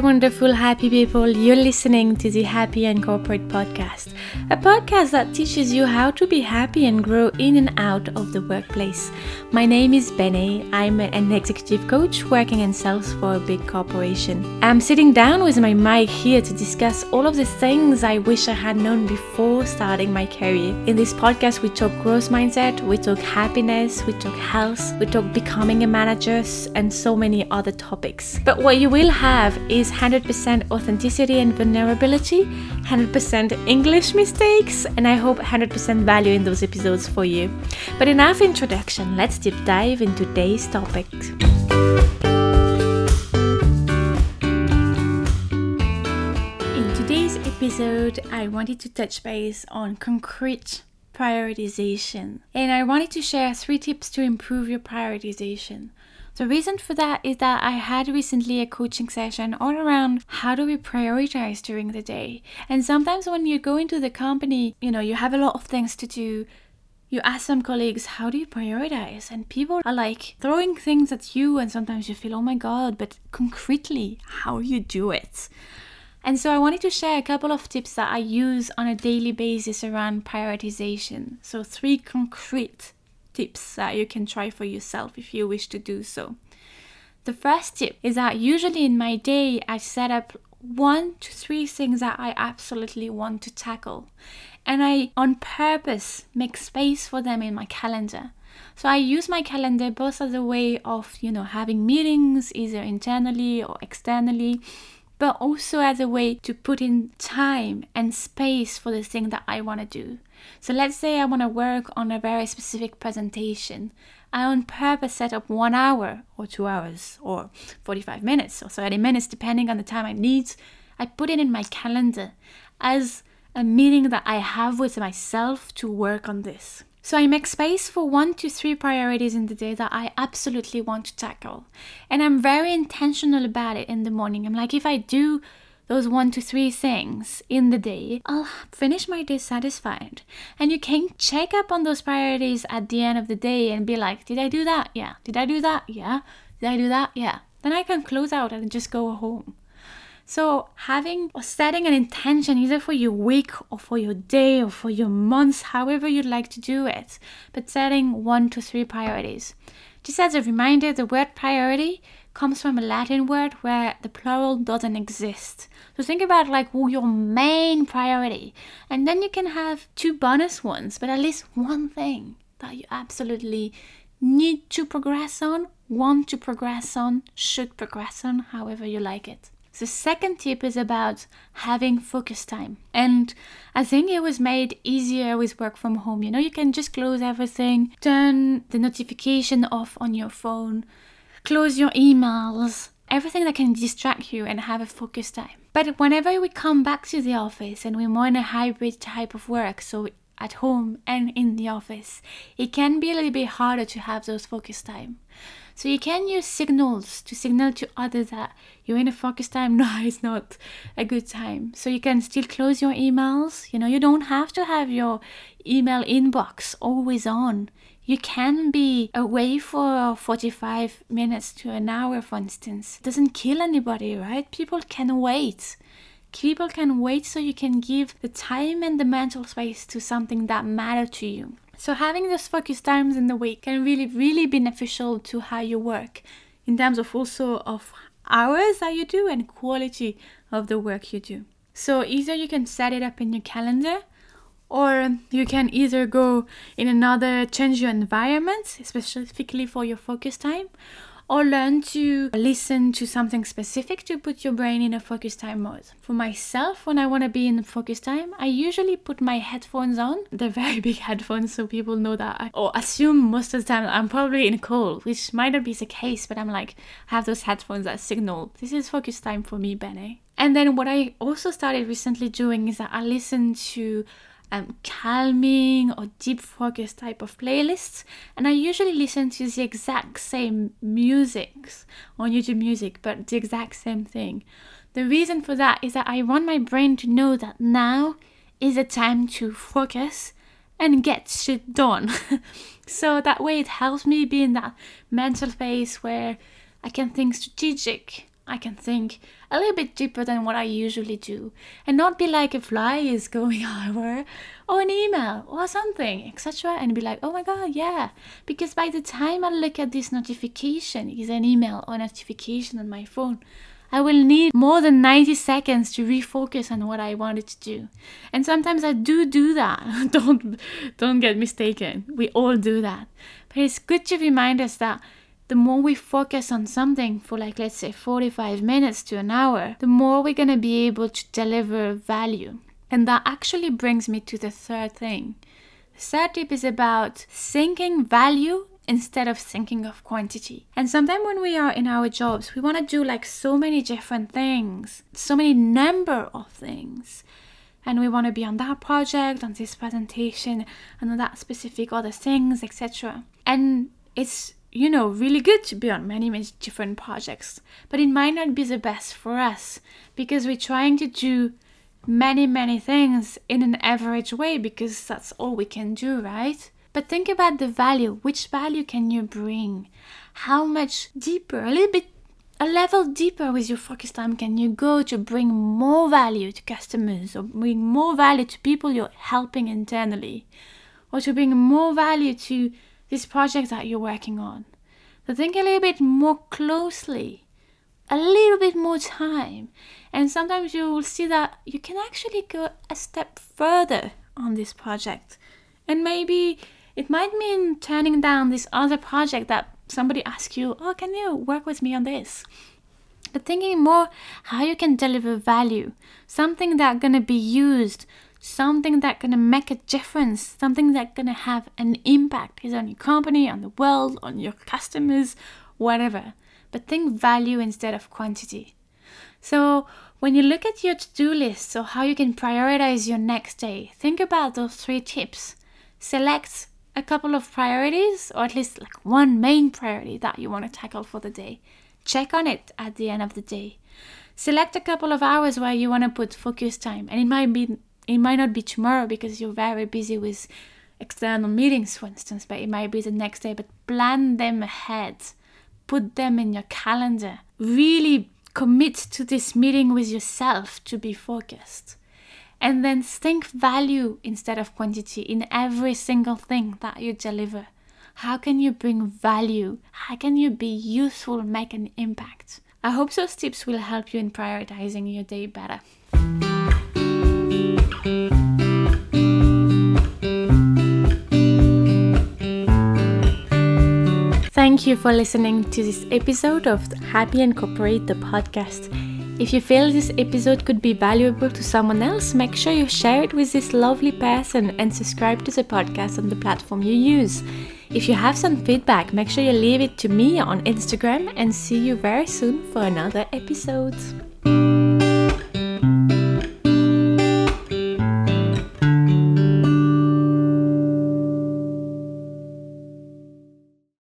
Wonderful, happy people. You're listening to the Happy and Corporate Podcast, a podcast that teaches you how to be happy and grow in and out of the workplace. My name is Benny. I'm an executive coach working in sales for a big corporation. I'm sitting down with my mic here to discuss all of the things I wish I had known before starting my career. In this podcast, we talk growth mindset, we talk happiness, we talk health, we talk becoming a manager, and so many other topics. But what you will have is 100% authenticity and vulnerability, 100% English mistakes, and I hope 100% value in those episodes for you. But enough introduction, let's deep dive into today's topic. In today's episode, I wanted to touch base on concrete prioritization. And I wanted to share three tips to improve your prioritization. The reason for that is that I had recently a coaching session all around how do we prioritize during the day. And sometimes when you go into the company, you know, you have a lot of things to do. You ask some colleagues, how do you prioritize? And people are like throwing things at you, and sometimes you feel, oh my God, but concretely, how you do it. And so I wanted to share a couple of tips that I use on a daily basis around prioritization. So, three concrete tips that you can try for yourself if you wish to do so. The first tip is that usually in my day, I set up one to three things that I absolutely want to tackle. And I, on purpose, make space for them in my calendar. So I use my calendar both as a way of, you know, having meetings either internally or externally, but also as a way to put in time and space for the thing that I want to do. So let's say I want to work on a very specific presentation. I on purpose set up one hour or two hours or 45 minutes or 30 minutes, depending on the time I need. I put it in my calendar as a meeting that I have with myself to work on this. So I make space for one to three priorities in the day that I absolutely want to tackle. And I'm very intentional about it in the morning. I'm like, if I do those one to three things in the day, I'll finish my day satisfied. And you can check up on those priorities at the end of the day and be like, did I do that? Yeah. Did I do that? Yeah. Did I do that? Yeah. Then I can close out and just go home. So, having or setting an intention either for your week or for your day or for your month, however you'd like to do it, but setting one to three priorities. Just as a reminder, the word priority comes from a Latin word where the plural doesn't exist. So think about like your main priority, and then you can have two bonus ones, but at least one thing that you absolutely need to progress on, want to progress on, should progress on, however you like it. The second tip is about having focus time. And I think it was made easier with work from home. You know, you can just close everything, turn the notification off on your phone, close your emails, everything that can distract you and have a focus time. But whenever we come back to the office and we're more in a hybrid type of work, so at home and in the office, it can be a little bit harder to have those focus time. So you can use signals to signal to others that you're in a focus time. No, it's not a good time. So you can still close your emails. You know, you don't have to have your email inbox always on you can be away for 45 minutes to an hour, for instance. It doesn't kill anybody, right? People can wait. People can wait so you can give the time and the mental space to something that matter to you. So having those focus times in the week can really, really beneficial to how you work in terms of also of hours that you do and quality of the work you do. So either you can set it up in your calendar or you can either go in another change your environment specifically for your focus time or learn to listen to something specific to put your brain in a focus time mode. For myself, when I want to be in focus time, I usually put my headphones on. They're very big headphones, so people know that I or assume most of the time I'm probably in a call, which might not be the case, but I'm like, I have those headphones that signal this is focus time for me, Benny. And then what I also started recently doing is that I listen to um, calming or deep focus type of playlists. And i usually listen to the exact same music on youtube music but the exact same thing. The reason for that is that i want my brain to know that now is a time to focus and get shit done. So that way it helps me be in that mental space where i can think strategic I can think a little bit deeper than what I usually do and not be like a fly is going over or an email or something, etc. And be like, oh my god, yeah. Because by the time I look at this notification, is an email or notification on my phone, I will need more than 90 seconds to refocus on what I wanted to do. And sometimes I do do that. don't don't get mistaken. We all do that. But it's good to remind us that the more we focus on something for like let's say 45 minutes to an hour, the more we're going to be able to deliver value. And that actually brings me to the third thing. The third tip is about thinking value instead of thinking of quantity. And sometimes when we are in our jobs, we want to do like so many different things, so many number of things. And we want to be on that project, on this presentation, and on that specific other things, etc. And it's you know really good to be on many many different projects but it might not be the best for us because we're trying to do many many things in an average way because that's all we can do right but think about the value. Which value can you bring? How much deeper, a little bit, a level deeper with your focus time can you go to bring more value to customers or bring more value to people you're helping internally or to bring more value to this project that you're working on? So think a little bit more closely, a little bit more time. And sometimes you will see that you can actually go a step further on this project. And maybe it might mean turning down this other project that somebody asks you, oh, can you work with me on this? But thinking more how you can deliver value, something that gonna be used, something that gonna make a difference, something that gonna have an impact is on your company, on the world, on your customers, whatever. But think value instead of quantity. So when you look at your to-do list or how you can prioritize your next day, think about those three tips. Select a couple of priorities, or at least like one main priority that you want to tackle for the day. Check on it at the end of the day. Select a couple of hours where you want to put focus time, and it might be it might not be tomorrow because you're very busy with external meetings, for instance, but it might be the next day. But plan them ahead, put them in your calendar. Really commit to this meeting with yourself to be focused and then think value instead of quantity in every single thing that you deliver. How can you bring value? How can you be useful, make an impact? I hope those tips will help you in prioritizing your day better. Thank you for listening to this episode of Happy and Corporate, the podcast. If you feel this episode could be valuable to someone else, make sure you share it with this lovely person and subscribe to the podcast on the platform you use. If you have some feedback, make sure you leave it to me on Instagram and see you very soon for another episode.